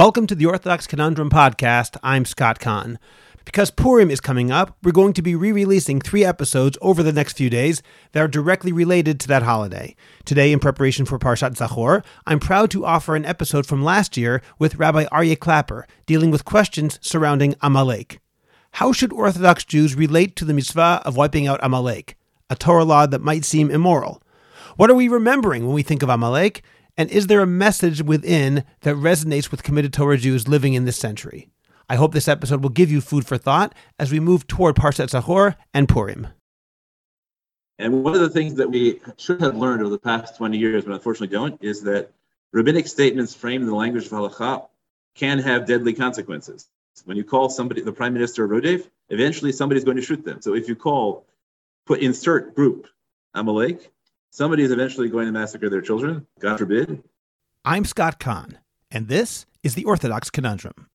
Welcome to the Orthodox Conundrum Podcast. I'm Scott Kahn. Because Purim is coming up, we're going to be re releasing three episodes over the next few days that are directly related to that holiday. Today, in preparation for Parshat Zachor, I'm proud to offer an episode from last year with Rabbi Aryeh Klapper dealing with questions surrounding Amalek. How should Orthodox Jews relate to the mitzvah of wiping out Amalek, a Torah law that might seem immoral? What are we remembering when we think of Amalek? And is there a message within that resonates with committed Torah Jews living in this century? I hope this episode will give you food for thought as we move toward Parshat Zachor and Purim. And one of the things that we should have learned over the past 20 years, but unfortunately don't, is that rabbinic statements framed in the language of halakha can have deadly consequences. When you call somebody the prime minister of Rodef, eventually somebody's going to shoot them. So if you call, put insert group Amalek, Somebody is eventually going to massacre their children, God forbid. I'm Scott Kahn, and this is the Orthodox Conundrum.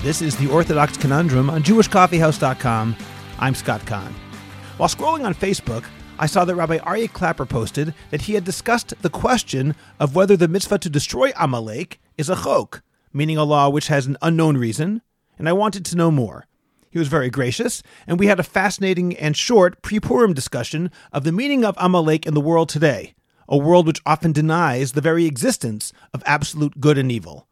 This is the Orthodox Conundrum on JewishCoffeehouse.com. I'm Scott Kahn. While scrolling on Facebook, I saw that Rabbi Aryeh Klapper posted that he had discussed the question of whether the mitzvah to destroy Amalek is a chok, meaning a law which has an unknown reason, and I wanted to know more. He was very gracious, and we had a fascinating and short pre Purim discussion of the meaning of Amalek in the world today, a world which often denies the very existence of absolute good and evil.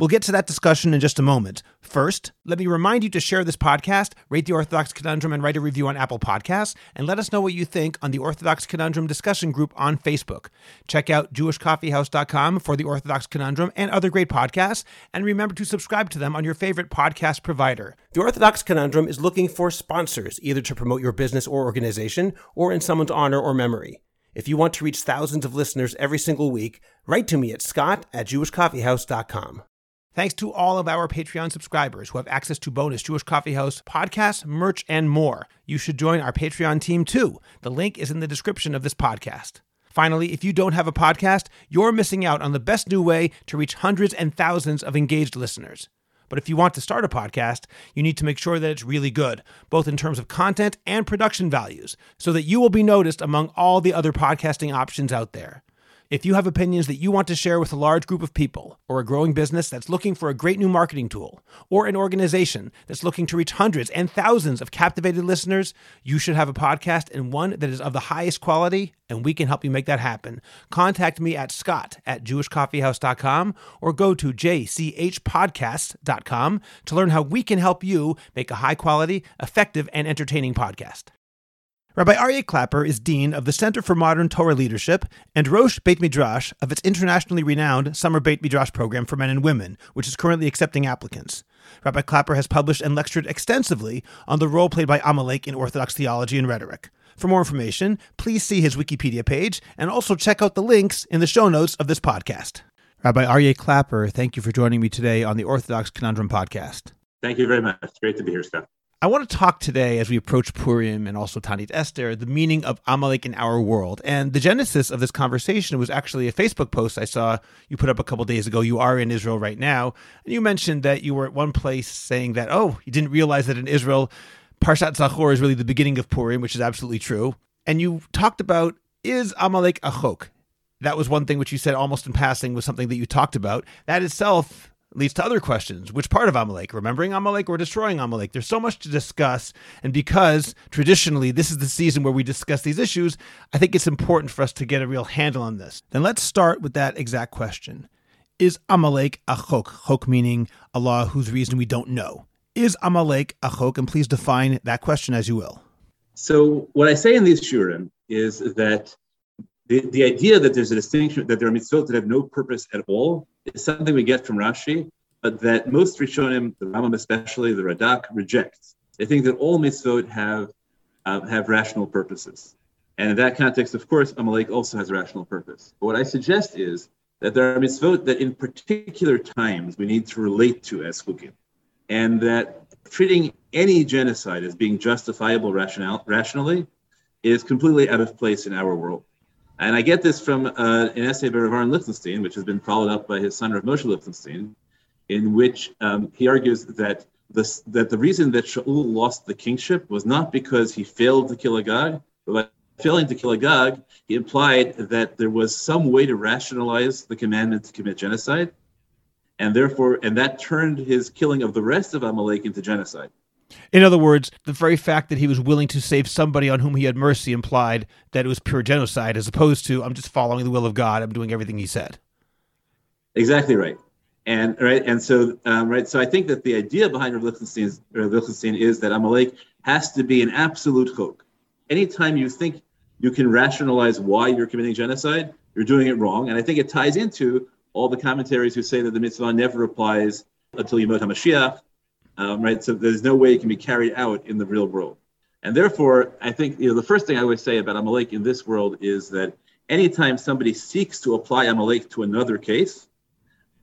We'll get to that discussion in just a moment. First, let me remind you to share this podcast, rate the Orthodox Conundrum, and write a review on Apple Podcasts, and let us know what you think on the Orthodox Conundrum discussion group on Facebook. Check out jewishcoffeehouse.com for the Orthodox Conundrum and other great podcasts, and remember to subscribe to them on your favorite podcast provider. The Orthodox Conundrum is looking for sponsors, either to promote your business or organization, or in someone's honor or memory. If you want to reach thousands of listeners every single week, write to me at scott at jewishcoffeehouse.com. Thanks to all of our Patreon subscribers who have access to bonus Jewish Coffee House podcasts, merch, and more. You should join our Patreon team too. The link is in the description of this podcast. Finally, if you don't have a podcast, you're missing out on the best new way to reach hundreds and thousands of engaged listeners. But if you want to start a podcast, you need to make sure that it's really good, both in terms of content and production values, so that you will be noticed among all the other podcasting options out there. If you have opinions that you want to share with a large group of people, or a growing business that's looking for a great new marketing tool, or an organization that's looking to reach hundreds and thousands of captivated listeners, you should have a podcast and one that is of the highest quality, and we can help you make that happen. Contact me at scott at jewishcoffeehouse.com or go to jchpodcast.com to learn how we can help you make a high quality, effective, and entertaining podcast. Rabbi Aryeh Klapper is Dean of the Center for Modern Torah Leadership and Rosh Beit Midrash of its internationally renowned Summer Beit Midrash program for men and women, which is currently accepting applicants. Rabbi Klapper has published and lectured extensively on the role played by Amalek in Orthodox theology and rhetoric. For more information, please see his Wikipedia page and also check out the links in the show notes of this podcast. Rabbi Aryeh Klapper, thank you for joining me today on the Orthodox Conundrum podcast. Thank you very much. Great to be here, Scott. I want to talk today, as we approach Purim and also Ta'anit Esther, the meaning of Amalek in our world. And the genesis of this conversation was actually a Facebook post I saw you put up a couple days ago. You are in Israel right now. And you mentioned that you were at one place saying that, oh, you didn't realize that in Israel, Parshat Zachor is really the beginning of Purim, which is absolutely true. And you talked about, is Amalek a chok? That was one thing which you said almost in passing was something that you talked about. That itself leads to other questions. Which part of Amalek? Remembering Amalek or destroying Amalek? There's so much to discuss. And because traditionally this is the season where we discuss these issues, I think it's important for us to get a real handle on this. Then let's start with that exact question Is Amalek a chok? Chok meaning a law whose reason we don't know. Is Amalek a chok? And please define that question as you will. So, what I say in these shiurim is that the, the idea that there's a distinction, that there are mitzvot that have no purpose at all, is something we get from Rashi, but that most Rishonim, the Rambam especially, the Radak, rejects. They think that all mitzvot have uh, have rational purposes. And in that context, of course, Amalek also has a rational purpose. But what I suggest is that there are mitzvot that in particular times we need to relate to as chukim, and that treating any genocide as being justifiable rational, rationally is completely out of place in our world. And I get this from uh, an essay by Rav Aaron Lichtenstein, which has been followed up by his son Rav Moshe Lichtenstein, in which um, he argues that the, that the reason that Shaul lost the kingship was not because he failed to kill Agag, but by failing to kill Agag, he implied that there was some way to rationalize the commandment to commit genocide, and therefore, and that turned his killing of the rest of Amalek into genocide. In other words, the very fact that he was willing to save somebody on whom he had mercy implied that it was pure genocide, as opposed to I'm just following the will of God. I'm doing everything He said. Exactly right, and right, and so um, right. So I think that the idea behind Rav Lichtenstein, Rav Lichtenstein is that Amalek has to be an absolute chok. Anytime you think you can rationalize why you're committing genocide, you're doing it wrong, and I think it ties into all the commentaries who say that the mitzvah never applies until you meet Hamashiach um, right? So there's no way it can be carried out in the real world. And therefore, I think you know the first thing I would say about Amalek in this world is that anytime somebody seeks to apply Amalek to another case,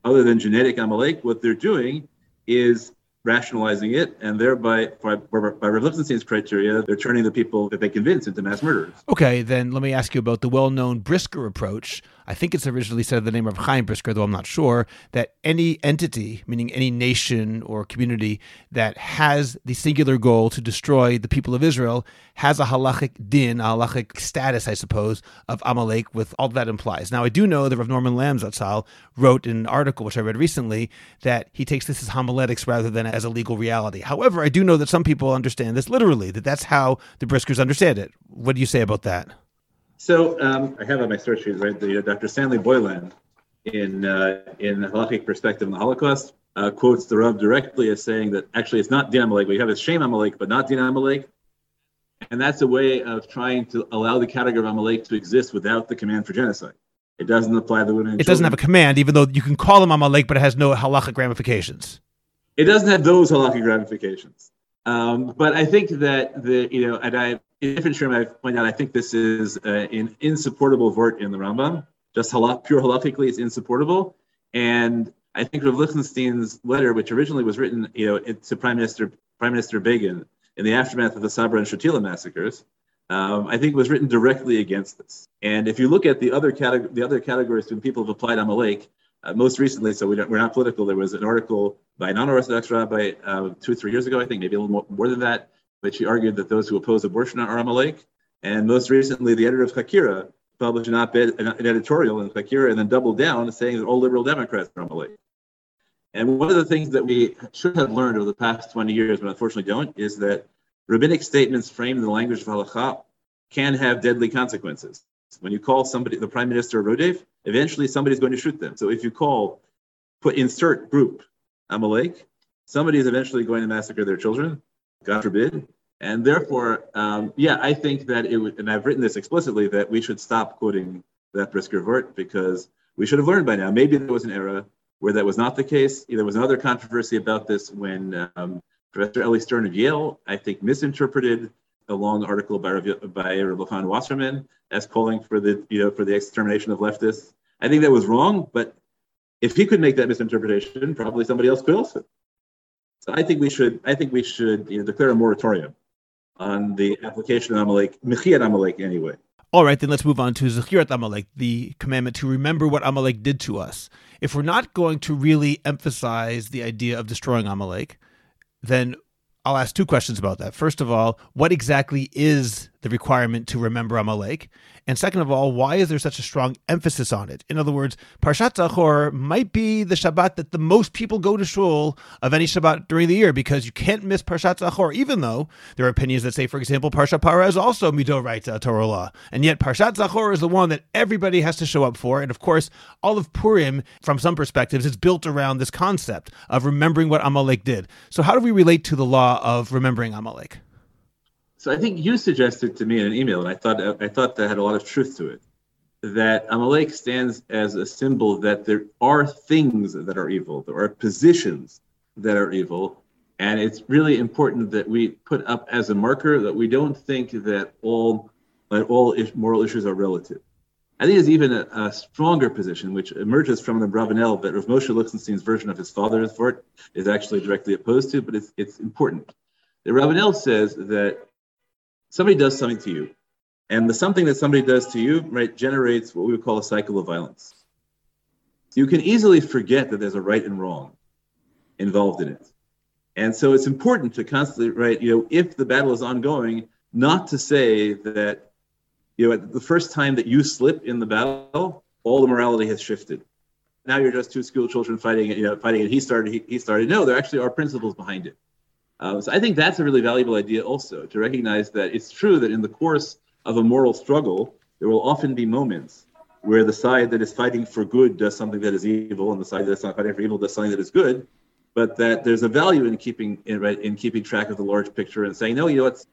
other than genetic Amalek, what they're doing is rationalizing it, and thereby, by, by Lichtenstein's criteria, they're turning the people that they convince into mass murderers. Okay, then let me ask you about the well-known Brisker approach. I think it's originally said the name of Chaim Brisker, though I'm not sure, that any entity, meaning any nation or community that has the singular goal to destroy the people of Israel, has a halachic din, a halachic status, I suppose, of Amalek with all that implies. Now, I do know that Rav Norman Lamm Zatzal wrote in an article, which I read recently, that he takes this as homiletics rather than as a legal reality. However, I do know that some people understand this literally, that that's how the Briskers understand it. What do you say about that? So um, I have on my search sheet, right, the uh, Dr. Stanley Boylan in uh, in Halachic Perspective on the Holocaust uh, quotes the Rav directly as saying that actually it's not Din Amalek. We have a shem Amalek, but not Din Amalek. And that's a way of trying to allow the category of Amalek to exist without the command for genocide. It doesn't apply to the women. it doesn't have a command, even though you can call them Amalek, but it has no halachic ramifications. It doesn't have those halachic ramifications. Um, but I think that the you know, and I in term, I've pointed out, I think this is uh, an insupportable vort in the Rambam. Just halach, pure halachically, it's insupportable. And I think Rav Lichtenstein's letter, which originally was written, you know, to Prime Minister Prime Minister Begin in the aftermath of the Sabra and Shatila massacres, um, I think was written directly against this. And if you look at the other category, the other categories when people have applied Amalek, uh, most recently, so we are not political, there was an article by a non-Orthodox rabbi uh, two or three years ago, I think, maybe a little more, more than that, but she argued that those who oppose abortion are Amalek. And most recently, the editor of Hakirah published an op-ed, an editorial in Hakirah, and then doubled down, saying that all liberal Democrats are Amalek. And one of the things that we should have learned over the past 20 years, but unfortunately don't, is that rabbinic statements framed in the language of halakha can have deadly consequences. When you call somebody the prime minister of Rodef, eventually somebody's going to shoot them. So if you call, put insert group Amalek, somebody is eventually going to massacre their children. God forbid. And therefore, um, yeah, I think that it would, and I've written this explicitly, that we should stop quoting that Brisker Vort because we should have learned by now. Maybe there was an era where that was not the case. There was another controversy about this when um, Professor Eli Stern of Yale, I think, misinterpreted a long article by by Rabbi Wasserman as calling for the you know for the extermination of leftists. I think that was wrong, but if he could make that misinterpretation, probably somebody else could also. So I think we should I think we should you know, declare a moratorium on the application of Amalek, Mechiyat Amalek anyway. All right, then let's move on to Zechirat Amalek, the commandment to remember what Amalek did to us. If we're not going to really emphasize the idea of destroying Amalek, then I'll ask two questions about that. First of all, what exactly is the requirement to remember Amalek? And second of all, why is there such a strong emphasis on it? In other words, Parshat Zachor might be the Shabbat that the most people go to shul of any Shabbat during the year because you can't miss Parshat Zachor, even though there are opinions that say, for example, Parshat Parah is also Midoraita Torah law. And yet Parshat Zachor is the one that everybody has to show up for. And of course, all of Purim, from some perspectives, is built around this concept of remembering what Amalek did. So how do we relate to the law of remembering Amalek? So I think you suggested to me in an email, and I thought I thought that had a lot of truth to it, that Amalek stands as a symbol that there are things that are evil, there are positions that are evil, and it's really important that we put up as a marker that we don't think that all that all moral issues are relative. I think there's even a, a, stronger position, which emerges from the Abravanel, that Rav Moshe Lichtenstein's version of his father's vort is actually directly opposed to, but it's, it's important. The Abravanel says that somebody does something to you, And the something that somebody does to you, right, generates what we would call a cycle of violence. You can easily forget that there's a right and wrong involved in it. And so it's important to constantly, right, you know, if the battle is ongoing, not to say that, you know, at the first time that you slip in the battle, all the morality has shifted. Now you're just two school children fighting, you know, fighting, and he started, he, he started. No, there actually are principles behind it. Um, so I think that's a really valuable idea also to recognize that it's true that in the course of a moral struggle, there will often be moments where the side that is fighting for good does something that is evil, and the side that's not fighting for evil does something that is good. But that there's a value in keeping in, in keeping track of the large picture and saying, no, you know what?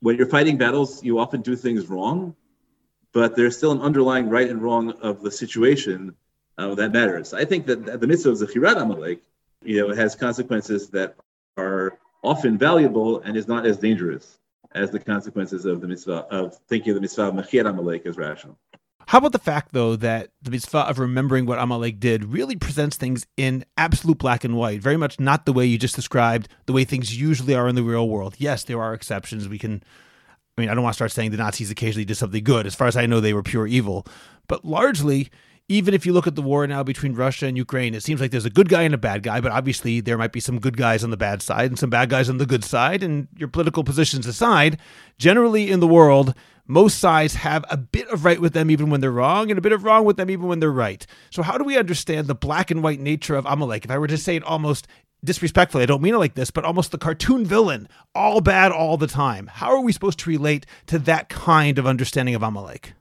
When you're fighting battles, you often do things wrong, but there's still an underlying right and wrong of the situation uh, that matters. I think that the mitzvah of Zechirat Amalek, you know, has consequences that are often valuable and is not as dangerous as the consequences of the mitzvah of thinking of the mitzvah of Mechir Amalek as rational. How about the fact, though, that the mitzvah of remembering what Amalek did really presents things in absolute black and white, very much not the way you just described, the way things usually are in the real world. Yes, there are exceptions. We can, I mean, I don't want to start saying the Nazis occasionally did something good. As far as I know, they were pure evil. But largely, even if you look at the war now between Russia and Ukraine, it seems like there's a good guy and a bad guy, but obviously there might be some good guys on the bad side and some bad guys on the good side. And your political positions aside, generally in the world, most sides have a bit of right with them even when they're wrong and a bit of wrong with them even when they're right. So, how do we understand the black and white nature of Amalek? If I were to say it almost disrespectfully, I don't mean it like this, but almost the cartoon villain, all bad all the time. How are we supposed to relate to that kind of understanding of Amalek?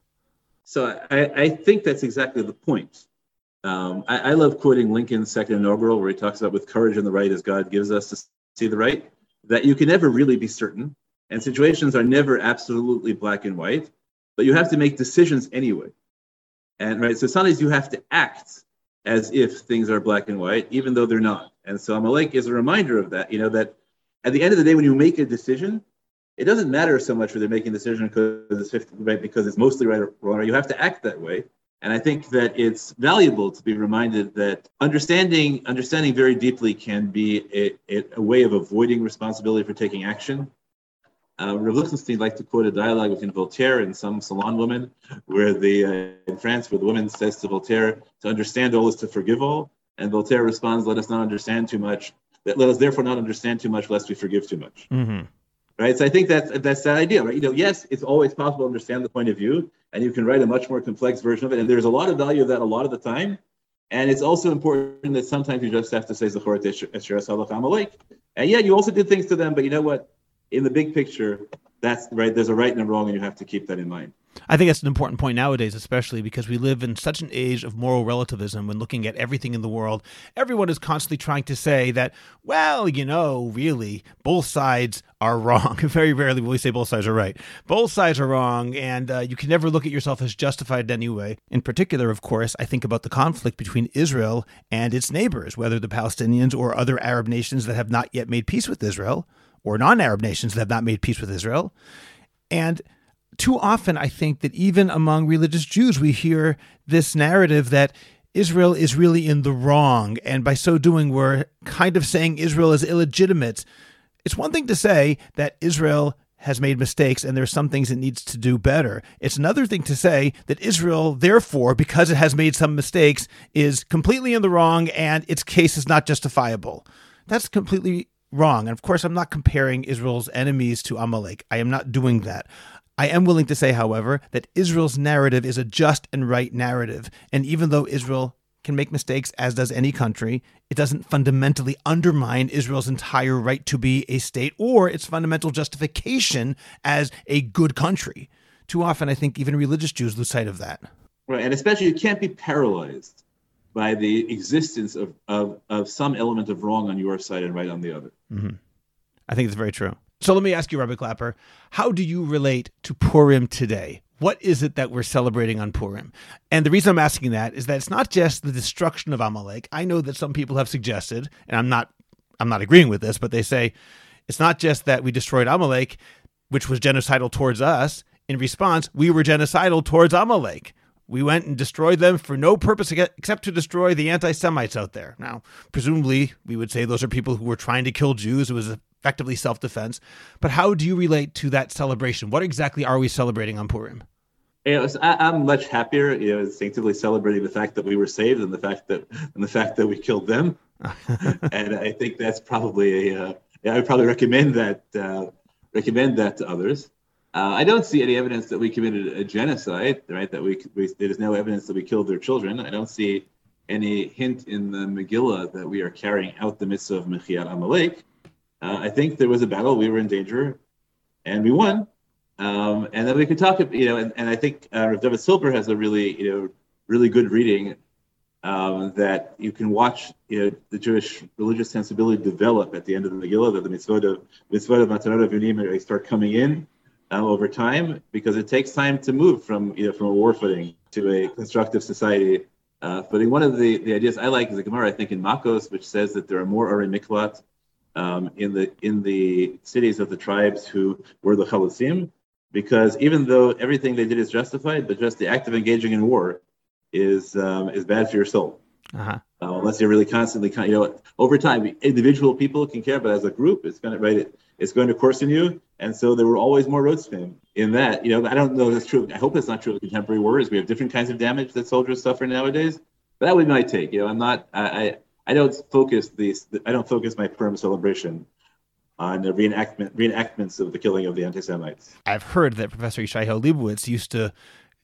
So I, I think that's exactly the point. Um, I, I, love quoting Lincoln's second inaugural, where he talks about with courage and the right as God gives us to see the right, that you can never really be certain, and situations are never absolutely black and white, but you have to make decisions anyway. And right, so sometimes you have to act as if things are black and white, even though they're not. And so Amalek is a reminder of that. You know that at the end of the day, when you make a decision, it doesn't matter so much whether they're making a decision because it's 50, right because it's mostly right or wrong. You have to act that way. And I think that it's valuable to be reminded that understanding understanding very deeply can be a, a way of avoiding responsibility for taking action. Uh, Rav Lichtenstein liked to quote a dialogue between Voltaire and some salon woman, where the uh, in France, where the woman says to Voltaire, "To understand all is to forgive all," and Voltaire responds, "Let us not understand too much. Let us therefore not understand too much, lest we forgive too much." Mm-hmm right? So I think that's that's that idea, right? You know, yes, it's always possible to understand the point of view, and you can write a much more complex version of it, and there's a lot of value of that a lot of the time. And it's also important that sometimes you just have to say Zachorat Esher Amalek. And yeah, you also did things to them, but you know what? In the big picture, that's right. There's a right and a wrong, and you have to keep that in mind. I think that's an important point nowadays, especially because we live in such an age of moral relativism when looking at everything in the world. Everyone is constantly trying to say that, well, you know, really, both sides are wrong. Very rarely will we say both sides are right. Both sides are wrong, and uh, you can never look at yourself as justified in any way. In particular, of course, I think about the conflict between Israel and its neighbors, whether the Palestinians or other Arab nations that have not yet made peace with Israel, or non Arab nations that have not made peace with Israel. And too often, I think that even among religious Jews, we hear this narrative that Israel is really in the wrong. And by so doing, we're kind of saying Israel is illegitimate. It's one thing to say that Israel has made mistakes and there's some things it needs to do better. It's another thing to say that Israel, therefore, because it has made some mistakes, is completely in the wrong and its case is not justifiable. That's completely wrong. And of course, I'm not comparing Israel's enemies to Amalek. I am not doing that. I am willing to say, however, that Israel's narrative is a just and right narrative. And even though Israel can make mistakes, as does any country, it doesn't fundamentally undermine Israel's entire right to be a state or its fundamental justification as a good country. Too often, I think even religious Jews lose sight of that. Right. And especially, you can't be paralyzed by the existence of, of, of some element of wrong on your side and right on the other. Mm-hmm. I think it's very true. So let me ask you, Rabbi Klapper, how do you relate to Purim today? What is it that we're celebrating on Purim? And the reason I'm asking that is that it's not just the destruction of Amalek. I know that some people have suggested, and I'm not I'm not agreeing with this, but they say it's not just that we destroyed Amalek, which was genocidal towards us. In response, we were genocidal towards Amalek. We went and destroyed them for no purpose except to destroy the anti Semites out there. Now, presumably, we would say those are people who were trying to kill Jews. It was a effectively self defense. But how do you relate to that celebration? What exactly are we celebrating on Purim? You know, I, am much happier, you know, instinctively celebrating the fact that we were saved and the fact that and the fact that we killed them. and I think that's probably a. Uh, yeah, I would probably recommend that uh, recommend that to others. Uh, I don't see any evidence that we committed a genocide, right? That we, we there's no evidence that we killed their children. I don't see any hint in the Megillah that we are carrying out the mitzvah of Mechiat Amalek. Uh, I think there was a battle, we were in danger, and we won. Um, and then we could talk, you know, and, and I think uh, Rav David Silber has a really, you know, really good reading um, that you can watch, you know, the Jewish religious sensibility develop at the end of the Megillah, that the mitzvot of mitzvot of Matanot Evyonim start coming in um, over time, because it takes time to move from, you know, from a war footing to a constructive society uh, footing. One of the, the ideas I like is the Gemara, I think, in Makos, which says that there are more Arei Miklat um, in the in the cities of the tribes who were the Chalutzim, because even though everything they did is justified, but just the act of engaging in war is um, is bad for your soul. Uh-huh. Uh, unless you're really constantly, you know, over time, individual people can care, but as a group, it's going to right. It, it's going to course in you, and so there were always more roadsmen in that. You know, I don't know if that's true. I hope it's not true of contemporary wars. We have different kinds of damage that soldiers suffer nowadays. But that would be my take. You know, I'm not. I I, I don't focus these. I don't focus my Purim celebration on the reenactment reenactments of the killing of the anti-Semites. I've heard that Professor Yeshayahu Leibowitz used to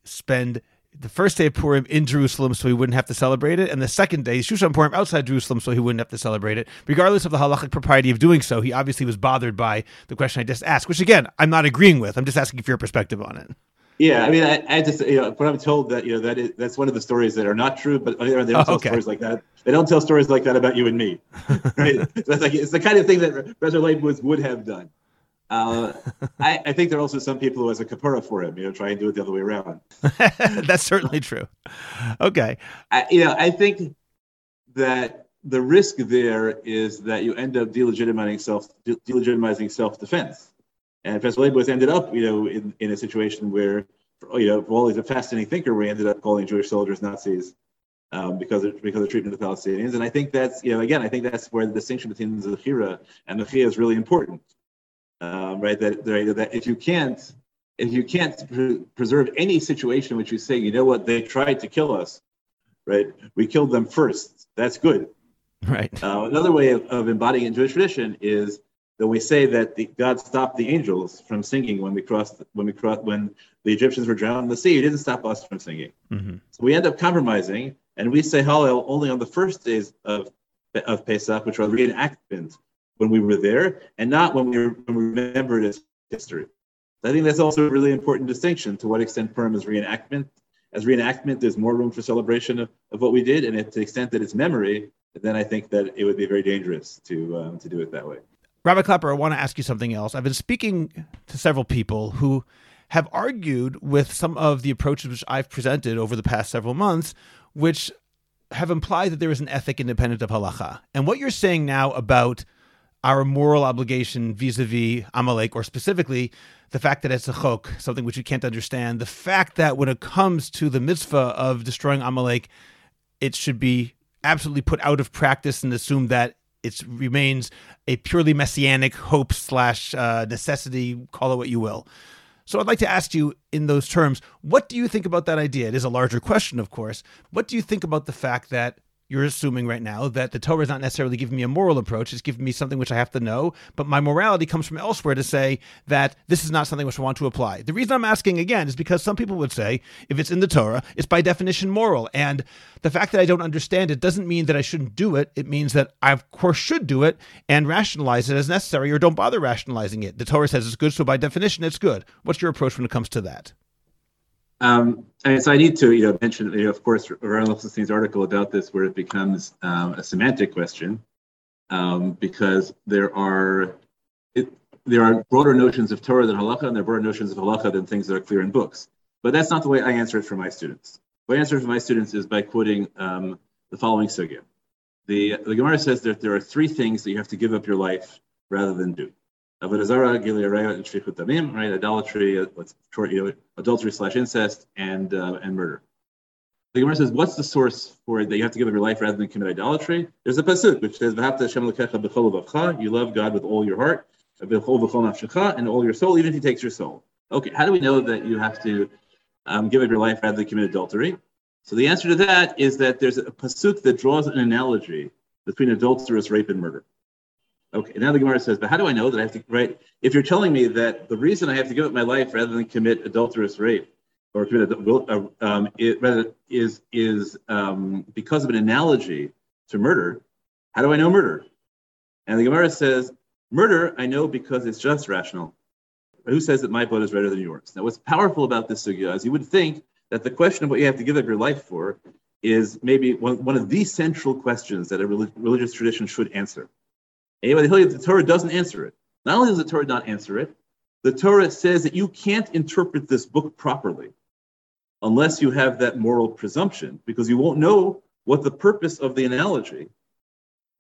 spend the first day of Purim in Jerusalem so he wouldn't have to celebrate it, and the second day, Shushan Purim outside Jerusalem so he wouldn't have to celebrate it. Regardless of the halachic propriety of doing so, he obviously was bothered by the question I just asked, which again, I'm not agreeing with. I'm just asking for your perspective on it. Yeah, I mean, I, I just you know, when I'm told that you know that is, that's one of the stories that are not true, but they don't oh, tell okay. stories like that. They don't tell stories like that about you and me, right? that's like it's the kind of thing that Professor Leibowitz would have done. Uh, I, I, think there are also some people who, as a kapara for him, you know, try and do it the other way around. That's certainly true. Okay. I, you know, I think that the risk there is that you end up delegitimizing self delegitimizing self defense. And Professor Leibowitz ended up, you know, in, in a situation where, you know, while he's a fascinating thinker, we ended up calling Jewish soldiers Nazis um, because of because of treatment of Palestinians. And I think that's, you know, again, I think that's where the distinction between the Zechira and the Chia is really important um, right? That, that if you can't if you can't pre- preserve any situation in which you say, you know what, they tried to kill us, right? We killed them first. That's good. Right. Uh, another way of, of embodying in Jewish tradition is that we say that the, God stopped the angels from singing when we crossed when we crossed when the Egyptians were drowned in the sea. He didn't stop us from singing. Mm-hmm. So we end up compromising, and we say Hallel only on the first days of of Pesach, which are reenactments when we were there and not when we, when we remember it as history. I think that's also a really important distinction to what extent Purim is reenactment. As reenactment, there's more room for celebration of, of what we did, and to the extent that it's memory, then I think that it would be very dangerous to um, to do it that way. Rabbi Klapper, I want to ask you something else. I've been speaking to several people who have argued with some of the approaches which I've presented over the past several months, which have implied that there is an ethic independent of halacha. And what you're saying now about our moral obligation vis-a-vis Amalek, or specifically the fact that it's a chok, something which you can't understand, the fact that when it comes to the mitzvah of destroying Amalek, it should be absolutely put out of practice and assume that it remains a purely messianic hope slash uh, necessity, call it what you will. So I'd like to ask you in those terms, what do you think about that idea? It is a larger question, of course. What do you think about the fact that you're assuming right now that the Torah is not necessarily giving me a moral approach, it's giving me something which I have to know, but my morality comes from elsewhere to say that this is not something which I want to apply. The reason I'm asking again is because some people would say if it's in the Torah, it's by definition moral. And the fact that I don't understand it doesn't mean that I shouldn't do it. It means that I, of course, should do it and rationalize it as necessary or don't bother rationalizing it. The Torah says it's good, so by definition, it's good. What's your approach when it comes to that? Um, and so I need to, you know, mention, you know, of course, Aaron Lipson's article about this, where it becomes um, a semantic question, um, because there are it, there are broader notions of Torah than halacha, and there are broader notions of halacha than things that are clear in books. But that's not the way I answer it for my students. I answer for my students is by quoting um, the following sugya. The, the Gemara says that there are three things that you have to give up your life rather than do. Right? Idolatry, uh, short, you know, adultery slash incest, and uh, and murder. the Gemara says, what's the source for it that you have to give up your life rather than commit idolatry? There's a pasuk which says, You love God with all your heart, and all your soul, even if he takes your soul. Okay, how do we know that you have to um, give up your life rather than commit adultery? So the answer to that is that there's a pasuk that draws an analogy between adulterous rape and murder. Okay, now the Gemara says, but how do I know that I have to, right? If you're telling me that the reason I have to give up my life rather than commit adulterous rape or commit, uh, um, it, rather is is um, because of an analogy to murder, how do I know murder? And the Gemara says, murder I know because it's just rational. Who says that my blood is redder than yours? Now, what's powerful about this sugya is you would think that the question of what you have to give up your life for is maybe one, one of the central questions that a religious tradition should answer. Anyway, the Torah doesn't answer it. Not only does the Torah not answer it, the Torah says that you can't interpret this book properly unless you have that moral presumption, because you won't know what the purpose of the analogy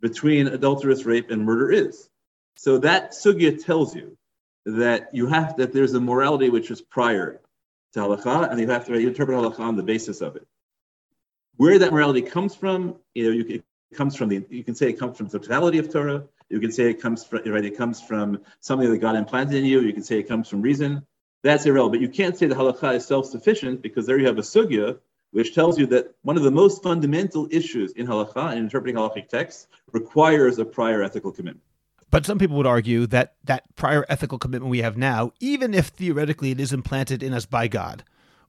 between adulterous rape and murder is. So that sugya tells you that you have that there's a morality which is prior to halakha, and you have to you interpret halakha on the basis of it. Where that morality comes from, you know, you, it comes from the you can say it comes from the totality of Torah. You can say it comes from right. It comes from something that God implanted in you. You can say it comes from reason. That's irrelevant. But you can't say the halakha is self-sufficient because there you have a sugya which tells you that one of the most fundamental issues in halakha and interpreting halachic texts requires a prior ethical commitment. But some people would argue that that prior ethical commitment we have now, even if theoretically it is implanted in us by God,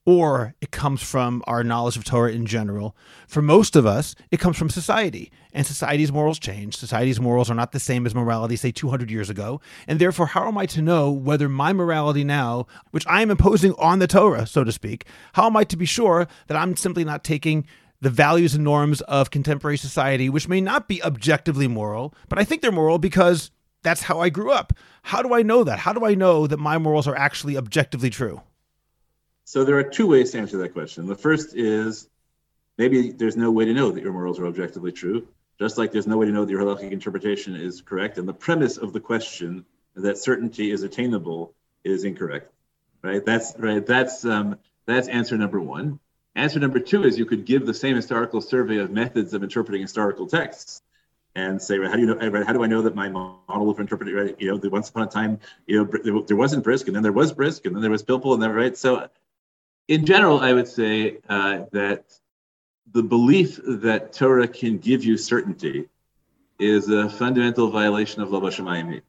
or it comes from our knowledge of Torah in general. For most of us, it comes from society, and society's morals change. Society's morals are not the same as morality, say, 200 years ago. And therefore, how am I to know whether my morality now, which I am imposing on the Torah, so to speak, how am I to be sure that I'm simply not taking the values and norms of contemporary society, which may not be objectively moral, but I think they're moral because that's how I grew up. How do I know that? How do I know that my morals are actually objectively true? So there are two ways to answer that question. The first is maybe there's no way to know that your morals are objectively true, just like there's no way to know that your halachic interpretation is correct. And the premise of the question that certainty is attainable is incorrect. Right? That's right. That's um, that's answer number one. Answer number two is you could give the same historical survey of methods of interpreting historical texts and say, right, how do you know? Right, How do I know that my model of interpreting, right? You know, the once upon a time, you know, there wasn't Brisk, and then there was Brisk, and then there was Pilpul, and then right. So in general, I would say uh, that the belief that Torah can give you certainty is a fundamental violation of Lava Shemayim.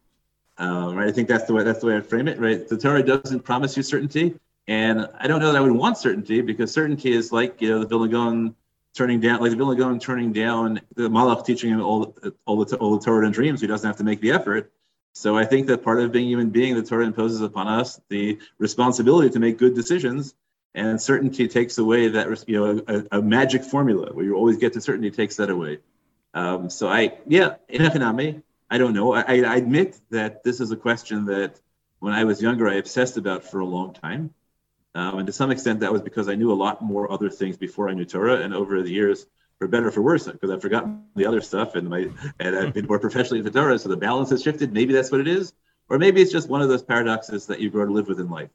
Uh, right? I think that's the way that's the way I frame it. Right? The Torah doesn't promise you certainty, and I don't know that I would want certainty because certainty is like you know the Vilna Gaon turning down, like the Vilna Gaon turning down the Malach teaching him all all the all the Torah and dreams. He doesn't have to make the effort. So I think that part of being human being, the Torah imposes upon us the responsibility to make good decisions and certainty takes away that you know a, a, magic formula where you always get to certainty takes that away. Um, so I yeah in economy I don't know. I, I admit that this is a question that when I was younger I obsessed about for a long time, um, and to some extent that was because I knew a lot more other things before I knew Torah, and over the years. For better or for worse, because I've forgotten the other stuff, and my and I've been more professionally into Torah, so the balance has shifted. Maybe that's what it is, or maybe it's just one of those paradoxes that you grow to live with in life.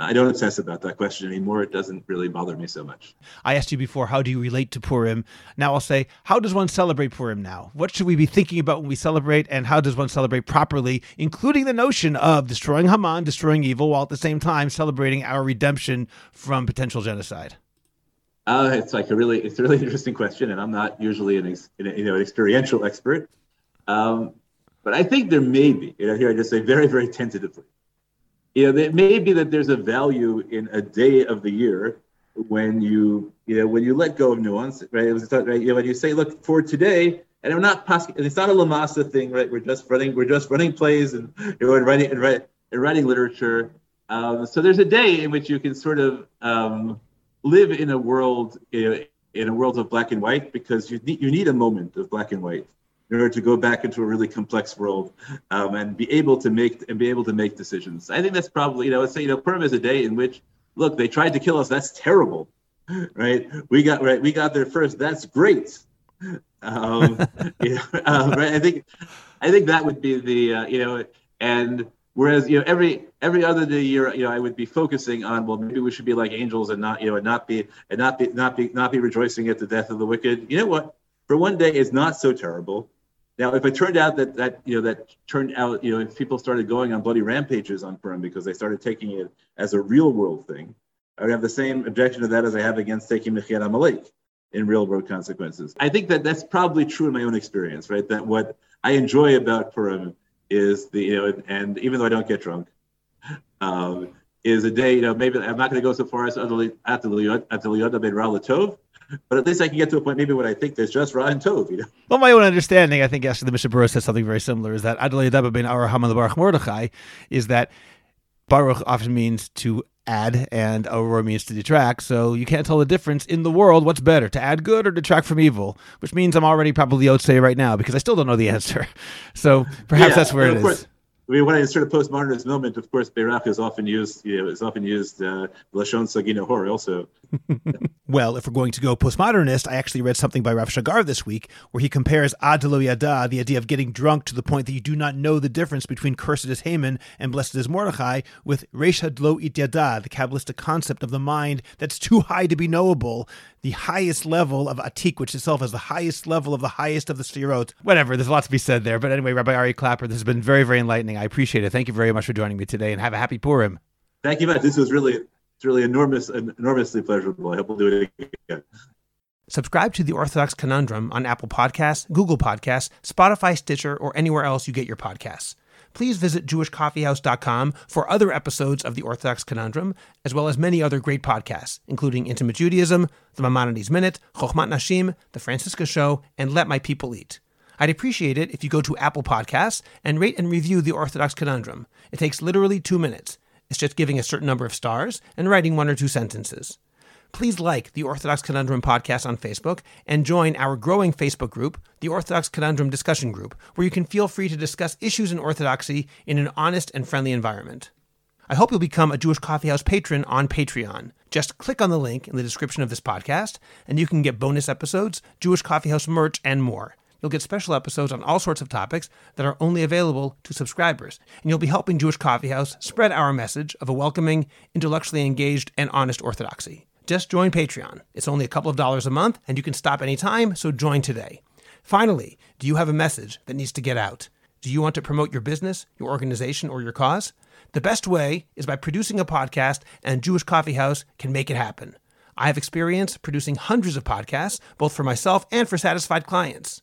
I don't obsess about that question anymore. It doesn't really bother me so much. I asked you before, how do you relate to Purim? Now I'll say, how does one celebrate Purim now? What should we be thinking about when we celebrate, and how does one celebrate properly, including the notion of destroying Haman, destroying evil, while at the same time celebrating our redemption from potential genocide? Uh, it's like a really, it's a really interesting question, and I'm not usually an, ex, you know, an experiential expert. Um, but I think there may be, you know, here I just say very, very tentatively you know, it may be that there's a value in a day of the year when you, you know, when you let go of nuance, right? It was, right? You know, when you say, look, for today, and I'm not possible, it's not a Lamasa thing, right? We're just running, we're just running plays and, you know, and writing, and, write, and writing literature. Um, so there's a day in which you can sort of um, live in a world, you know, in a world of black and white because you need, you need a moment of black and white in order to go back into a really complex world um, and be able to make and be able to make decisions. I think that's probably you know let's say you know Purim is a day in which look they tried to kill us. That's terrible, right? We got right we got there first. That's great. Um, you know, uh, right? I think I think that would be the uh, you know and Whereas you know every every other day year, you know, I would be focusing on well, maybe we should be like angels and not you know and not be and not be not be not be rejoicing at the death of the wicked. You know what? For one day, it's not so terrible. Now, if it turned out that that you know that turned out you know if people started going on bloody rampages on Purim because they started taking it as a real world thing, I would have the same objection to that as I have against taking Mechir Amalek in real world consequences. I think that that's probably true in my own experience, right? That what I enjoy about Purim is the you know, and even though I don't get drunk, um, is a day. You know, maybe I'm not going to go so far as at the Liyada Ben Tov, but at least I can get to a point maybe when I think there's just Ra and Tov. You know. Well, my own understanding, I think actually the Mishnah Berurah says something very similar. Is that Adal Yadaba Ben Araham Baruch Mordechai is that Baruch often means to add and Aurora means to detract. So you can't tell the difference in the world. What's better, to add good or detract from evil? Which means I'm already probably out say right now because I still don't know the answer. So perhaps yeah, that's where it is. Course, I mean, when I insert a postmodernist moment, of course, Beirach is often used, you know, is often used, uh, Lashon Sagi Nahor also. well, if we're going to go postmodernist, I actually read something by Rav Shagar this week where he compares Adelo Yada, the idea of getting drunk to the point that you do not know the difference between cursed is Haman and blessed is Mordechai, with Resh Hadlo It Yada, the Kabbalistic concept of the mind that's too high to be knowable, the highest level of Atik, which itself is the highest level of the highest of the Sefirot. Whatever, there's a lot to be said there. But anyway, Rabbi Ari Klapper, this has been very, very enlightening. I appreciate it. Thank you very much for joining me today and have a happy Purim. Thank you, Matt. This was really, it's really enormous, enormously pleasurable. I hope we'll do it again. Subscribe to the Orthodox Conundrum on Apple Podcasts, Google Podcasts, Spotify, Stitcher, or anywhere else you get your podcasts. Please visit jewishcoffeehouse.com for other episodes of the Orthodox Conundrum, as well as many other great podcasts, including Intimate Judaism, The Maimonides Minute, Chochmat Nashim, The Francisca Show, and Let My People Eat. I'd appreciate it if you go to Apple Podcasts and rate and review The Orthodox Conundrum. It takes literally two minutes. It's just giving a certain number of stars and writing one or two sentences. Please like the Orthodox Conundrum podcast on Facebook and join our growing Facebook group, the Orthodox Conundrum Discussion Group, where you can feel free to discuss issues in Orthodoxy in an honest and friendly environment. I hope you'll become a Jewish Coffeehouse patron on Patreon. Just click on the link in the description of this podcast, and you can get bonus episodes, Jewish Coffeehouse merch, and more. You'll get special episodes on all sorts of topics that are only available to subscribers. And you'll be helping Jewish Coffeehouse spread our message of a welcoming, intellectually engaged, and honest orthodoxy. Just join Patreon. It's only a couple of dollars a month, and you can stop anytime, so join today. Finally, do you have a message that needs to get out? Do you want to promote your business, your organization, or your cause? The best way is by producing a podcast, and Jewish Coffeehouse can make it happen. I have experience producing hundreds of podcasts, both for myself and for satisfied clients.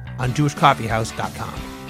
on jewishcoffeehouse.com.